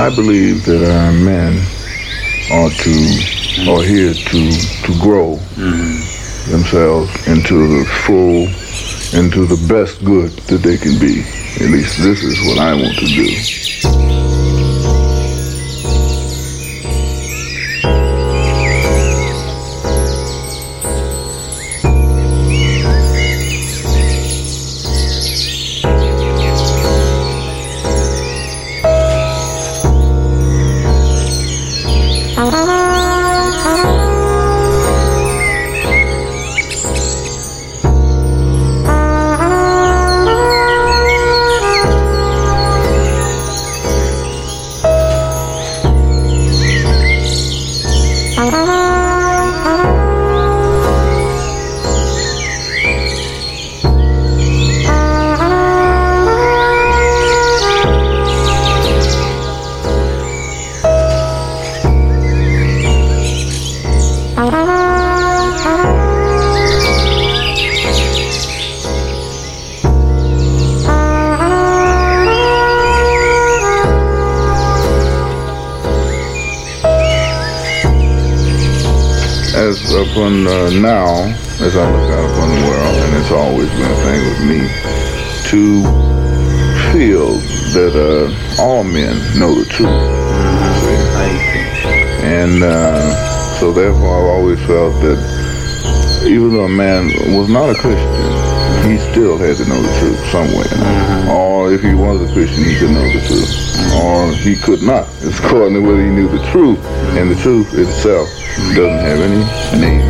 I believe that our men are to, are here to, to grow themselves into the full, into the best good that they can be. At least this is what I want to do. So therefore I've always felt that even though a man was not a Christian, he still had to know the truth somewhere. Mm-hmm. Or if he was a Christian, he could know the truth. Mm-hmm. Or he could not. It's according to whether he knew the truth. And the truth itself doesn't have any name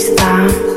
está.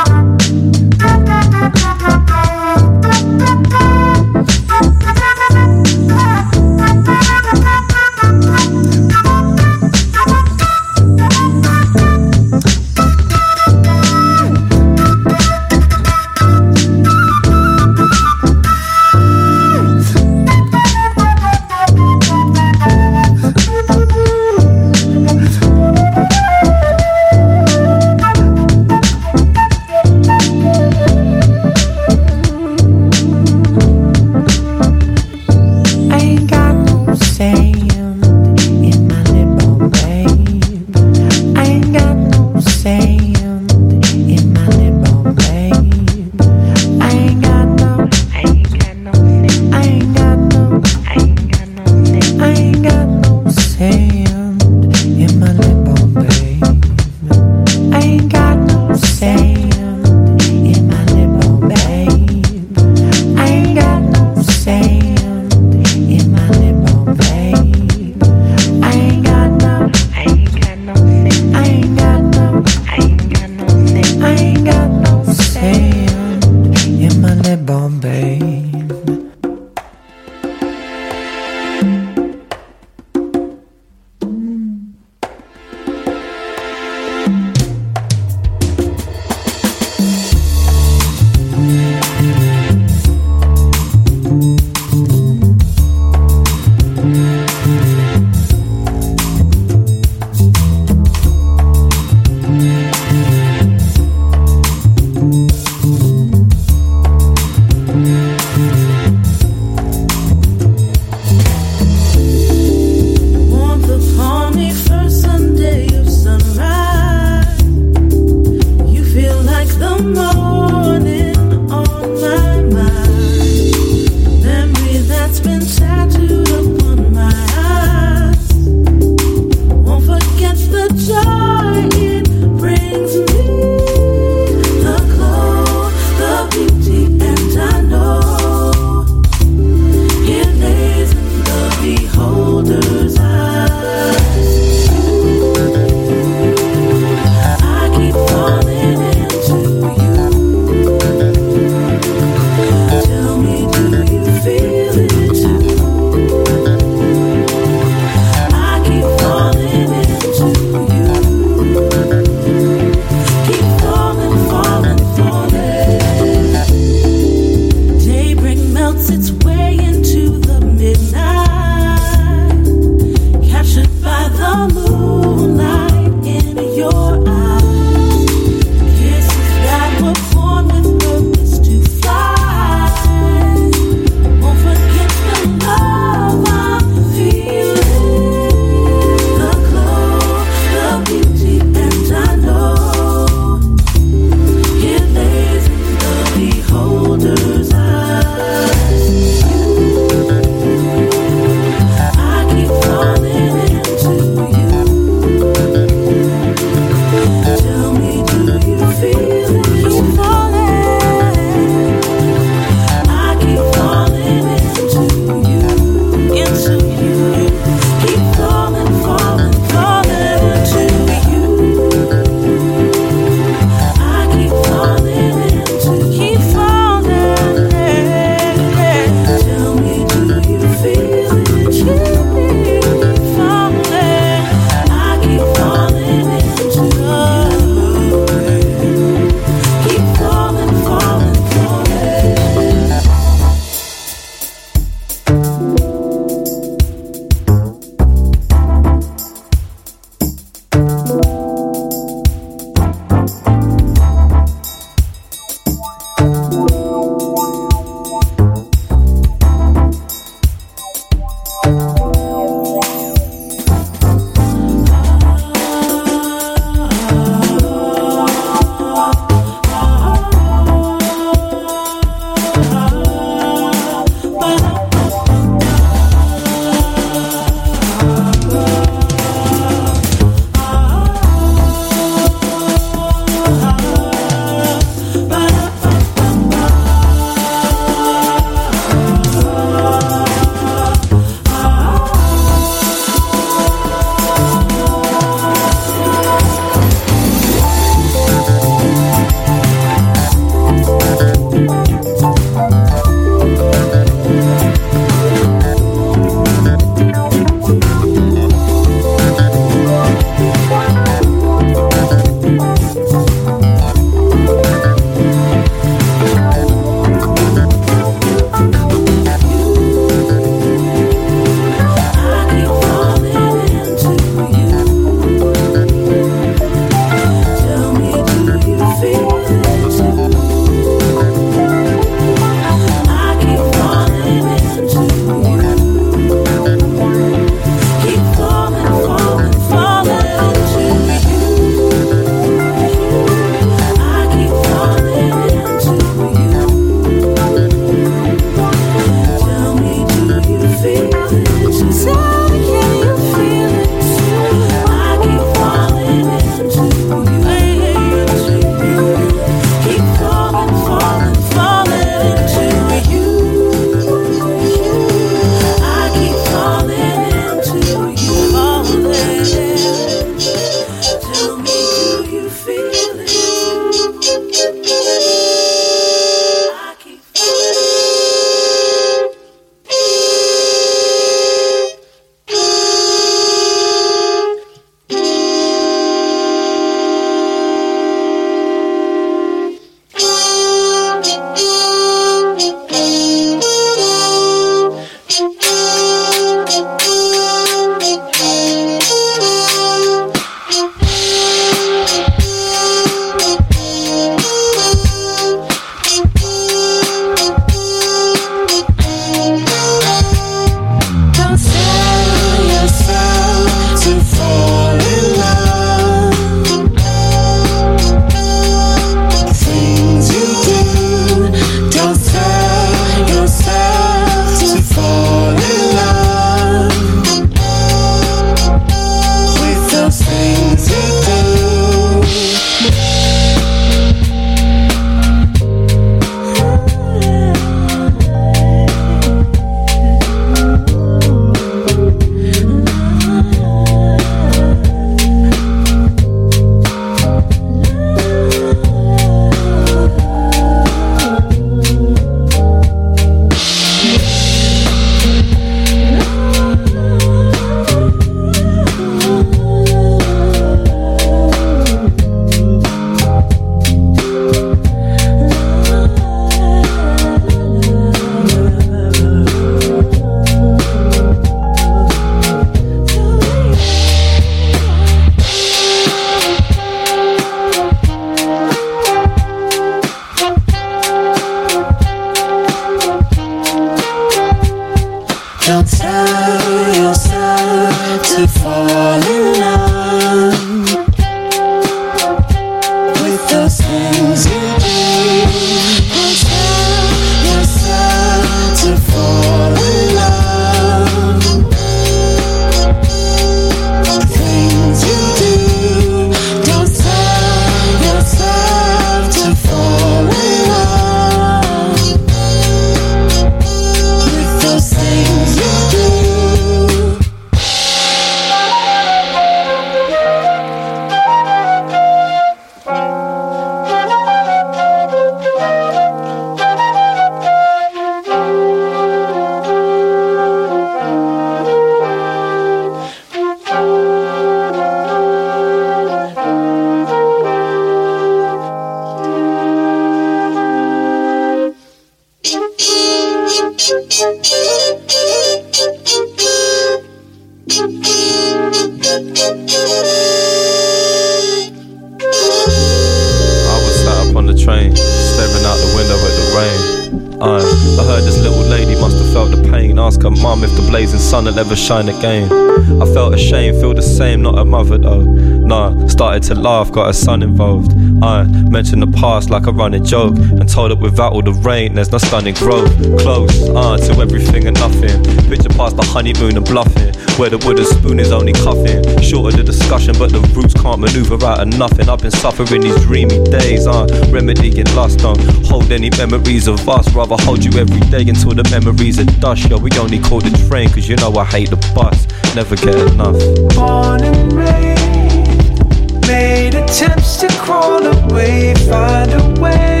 Blazing sun will ever shine again. I felt ashamed, feel the same, not a mother though. Nah, started to laugh, got a son involved. I mentioned the past like a running joke and told it without all the rain, there's no stunning growth. Close, uh, to everything and nothing. Picture past the honeymoon and bluffing, where the wooden spoon is only cuffing. Shorter the discussion, but the roots can't maneuver out of nothing. I've been suffering these dreamy days, uh, remedying lust. Don't hold any memories of us, rather hold you every day until the memories are dust. Yo, we only call the train, cause you know hate the bus. Never get enough. Born and raised, made attempts to crawl away, find a way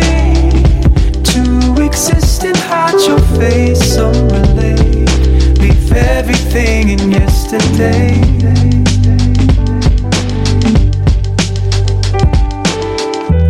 to exist and hide your face. Some relate, leave everything in yesterday.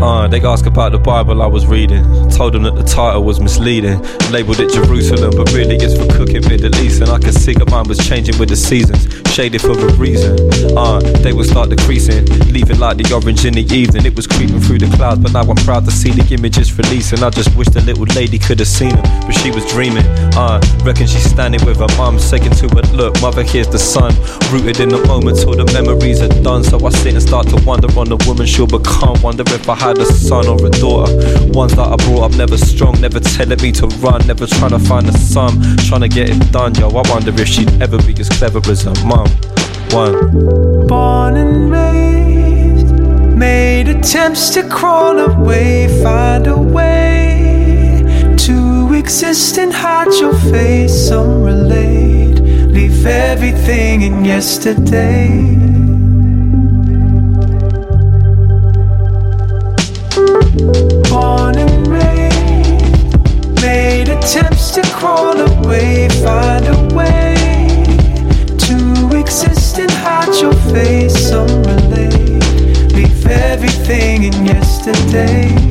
Uh, they ask about the Bible I was reading. Told them that the title was misleading. Labeled it Jerusalem, but really it's for cooking Middle East. And I could see that mine was changing with the seasons, shaded for a reason. Uh, they would start decreasing, leaving like the orange in the evening. It was creeping through the clouds, but now I'm proud to see the images releasing. I just wish the little lady could have seen them, but she was dreaming. Uh, reckon she's standing with her mum, saying to her, Look, mother, here's the sun. Rooted in the moment till the memories are done. So I sit and start to wonder on the woman she'll become. Wonder if I had a son or a daughter. Ones that I brought up never strong, never telling me to run, never trying to find a sum, trying to get it done, yo. I wonder if she'd ever be as clever as her mum. One. Born and raised, made attempts to crawl away, find a way to exist and hide your face. Some relate, leave everything in yesterday. Born and raised, made attempts to crawl away, find a way exist and hide your face. Some relate, leave everything in yesterday.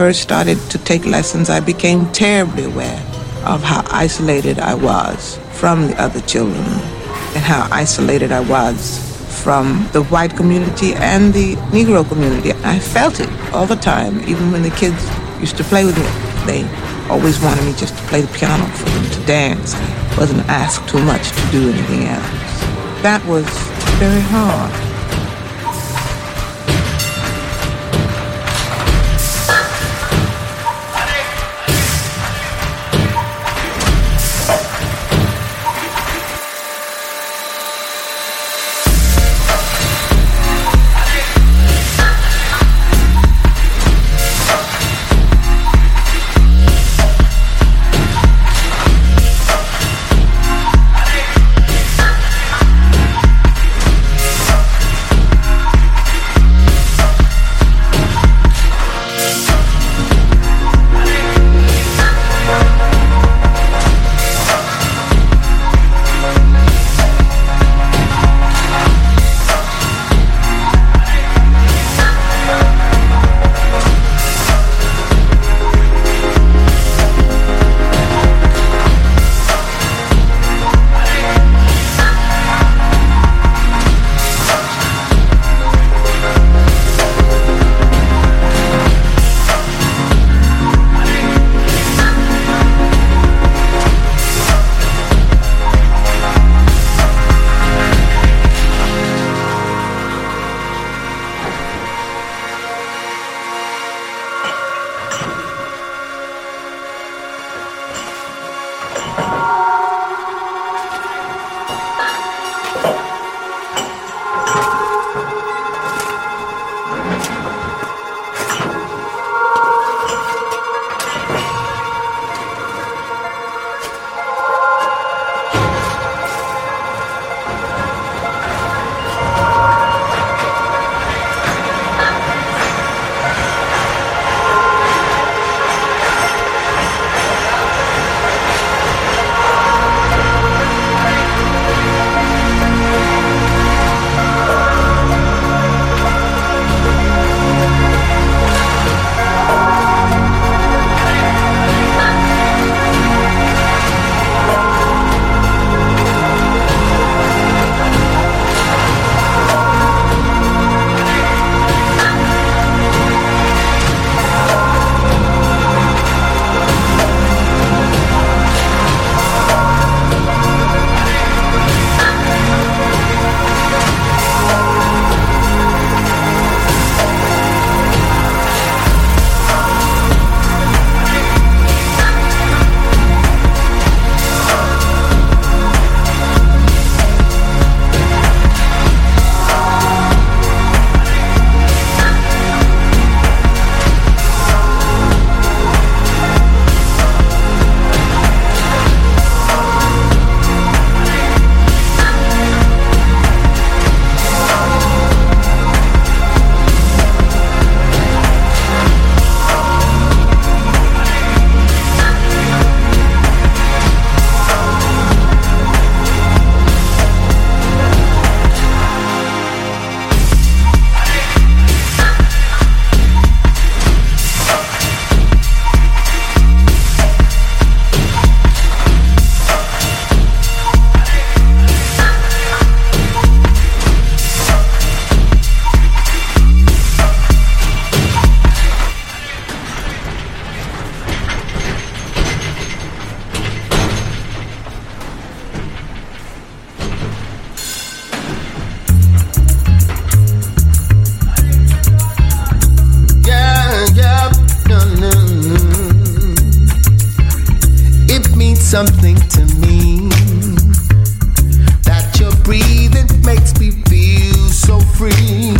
First started to take lessons, I became terribly aware of how isolated I was from the other children and how isolated I was from the white community and the Negro community. I felt it all the time, even when the kids used to play with me. They always wanted me just to play the piano for them to dance. I wasn't asked too much to do anything else. That was very hard. Something to me. That your breathing makes me feel so free.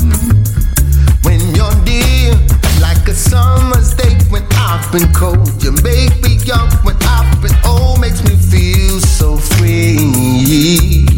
When you're near, like a summer's day when I've been cold. You make me young when I've been old, makes me feel so free.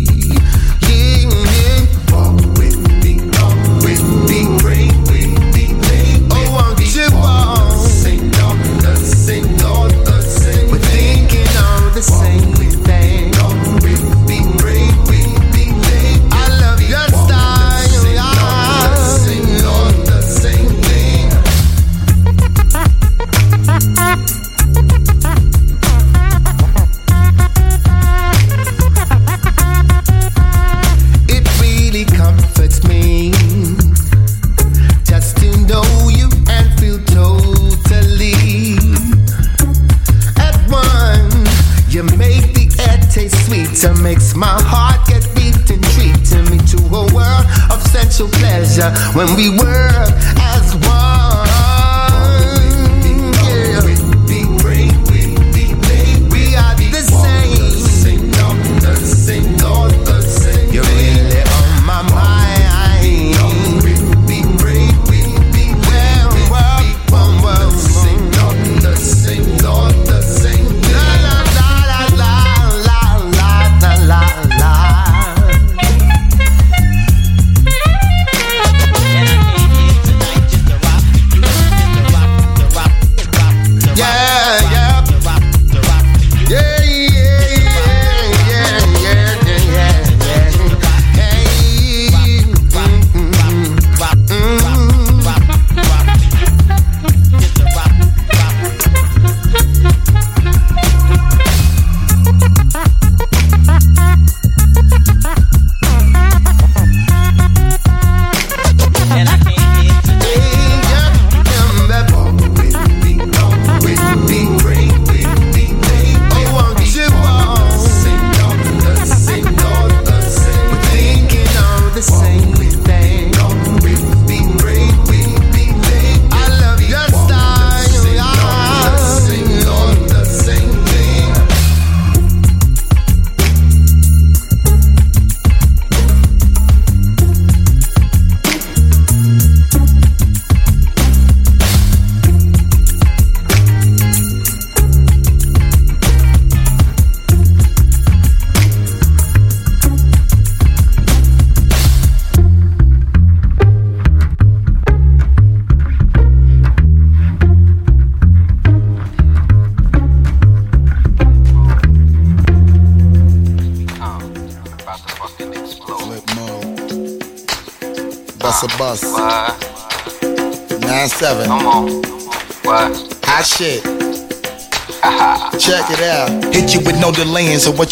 When we were So what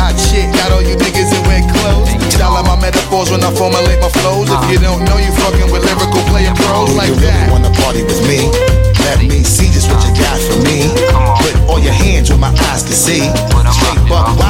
Hot shit, got all you niggas in wet clothes. Style my metaphors when I formulate my flows. If you don't know, you fucking with lyrical player pros like that. you really wanna party with me? Let me see just what you got for me. Put all your hands where my eyes can see. Straight buck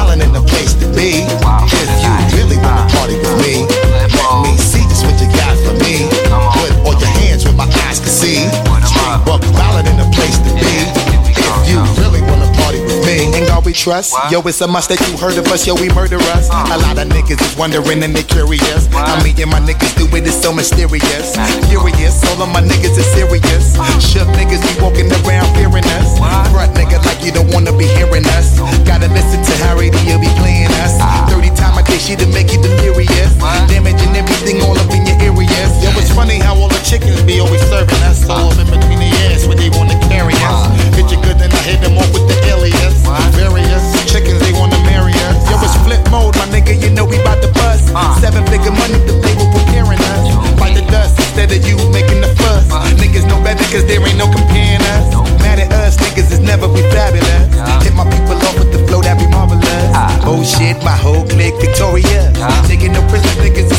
We trust. Yo, it's a must that you heard of us. Yo, we murder us. A lot of niggas is wondering and they curious. How me and my niggas do it is so mysterious. Furious, all of my niggas is serious. Shook niggas be walking around fearing us. Front nigga like you don't wanna be hearing us. Gotta listen to how radio be playing us. 30 time a day she to make you delirious. Damaging everything all up in your areas. Yo, it's funny how all the chickens be always serving us. All in between the ass when they wanna carry us. Picture good, then I hit them off with Uh. Seven figure money the people preparing us. By the dust instead of you making the fuss. Uh. Niggas know better cause there ain't no comparing us. No. Mad at us, niggas is never be fabulous. Yeah. Hit my people off with the flow that be marvelous. Uh. Oh shit, my whole clique victorious. Uh. Taking no prison niggas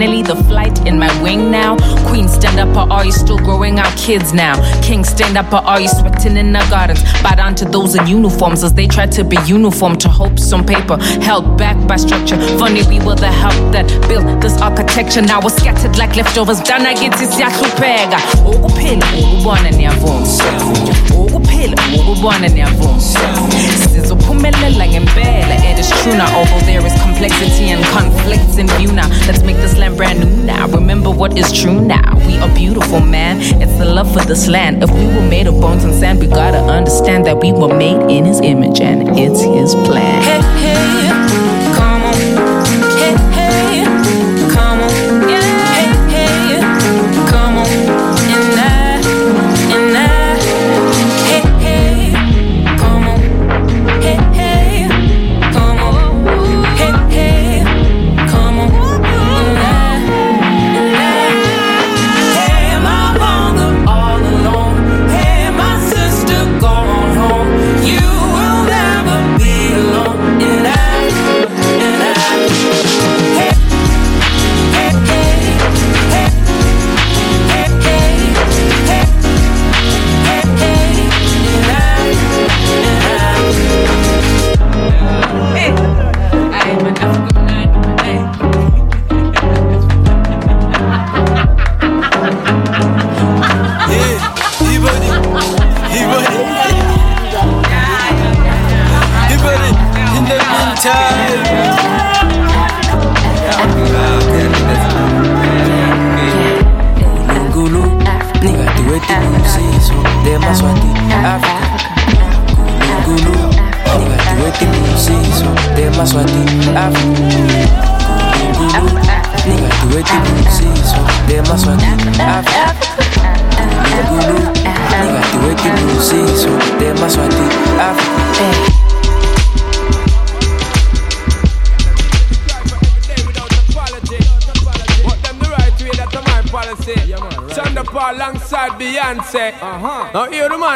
finally the flight in my wing now? Queen, stand up, or are you still growing out kids now? King, stand up, or are you sweating in the gardens? Bow down to those in uniforms as they try to be uniform to hopes on paper, held back by structure. Funny, we were the help that built this architecture. Now we're scattered like leftovers. Dana githi siyahlupheka. Ukuphila, ukubona niyavuma. Ukuphila, ukubona niyavuma. Sizophumelela ngempela. It is true now, although there is complexity and conflicts in view now. Let's make this land brand new now. Remember what is true now. We are beautiful, man. It's the love for this land. If we were made of bones and sand, we gotta understand that we were made in His image and it's His plan. Hey, hey, come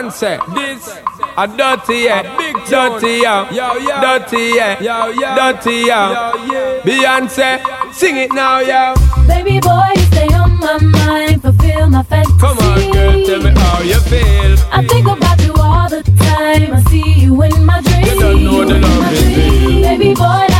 man say, this a dirty yeah, big dirty yeah, yo, yo. dirty yeah, yo, yo. dirty yeah. Beyonce, sing it now, yo. Baby boy, you stay on my mind, fulfill my fantasy. Come on, girl, tell me how you feel. I think about you all the time. I see you in my dreams. You don't know the love is real. Baby boy,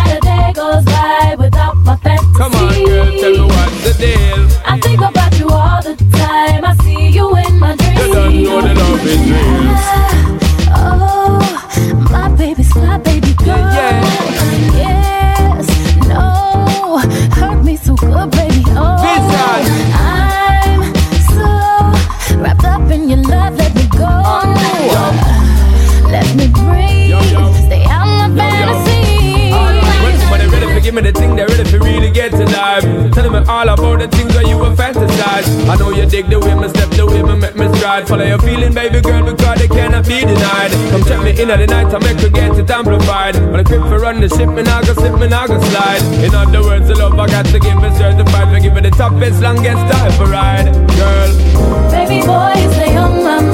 I know you dig the way step, the way me make me stride. Follow your feeling, baby girl, because they cannot be denied. Come check me in at the night, I make you get it amplified. When I quit for run the ship, me nah go slip, me nah go slide. In other words, the love I got to give is certified. Me give it the toughest, longest time for ride, girl. round the town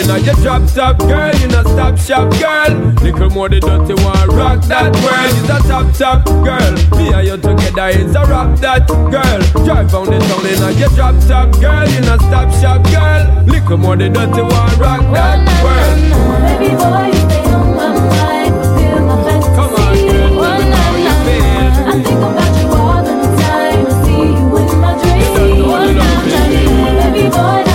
in a your drop top, girl, in a stop shop, girl. Little more the dirty one, rock that world. It's a top top, girl. Me and you together, it's a rock that, girl. Drive down the town in a your drop top, girl, in a stop shop, girl. Little more the dirty one, rock that world. Baby boy, boy.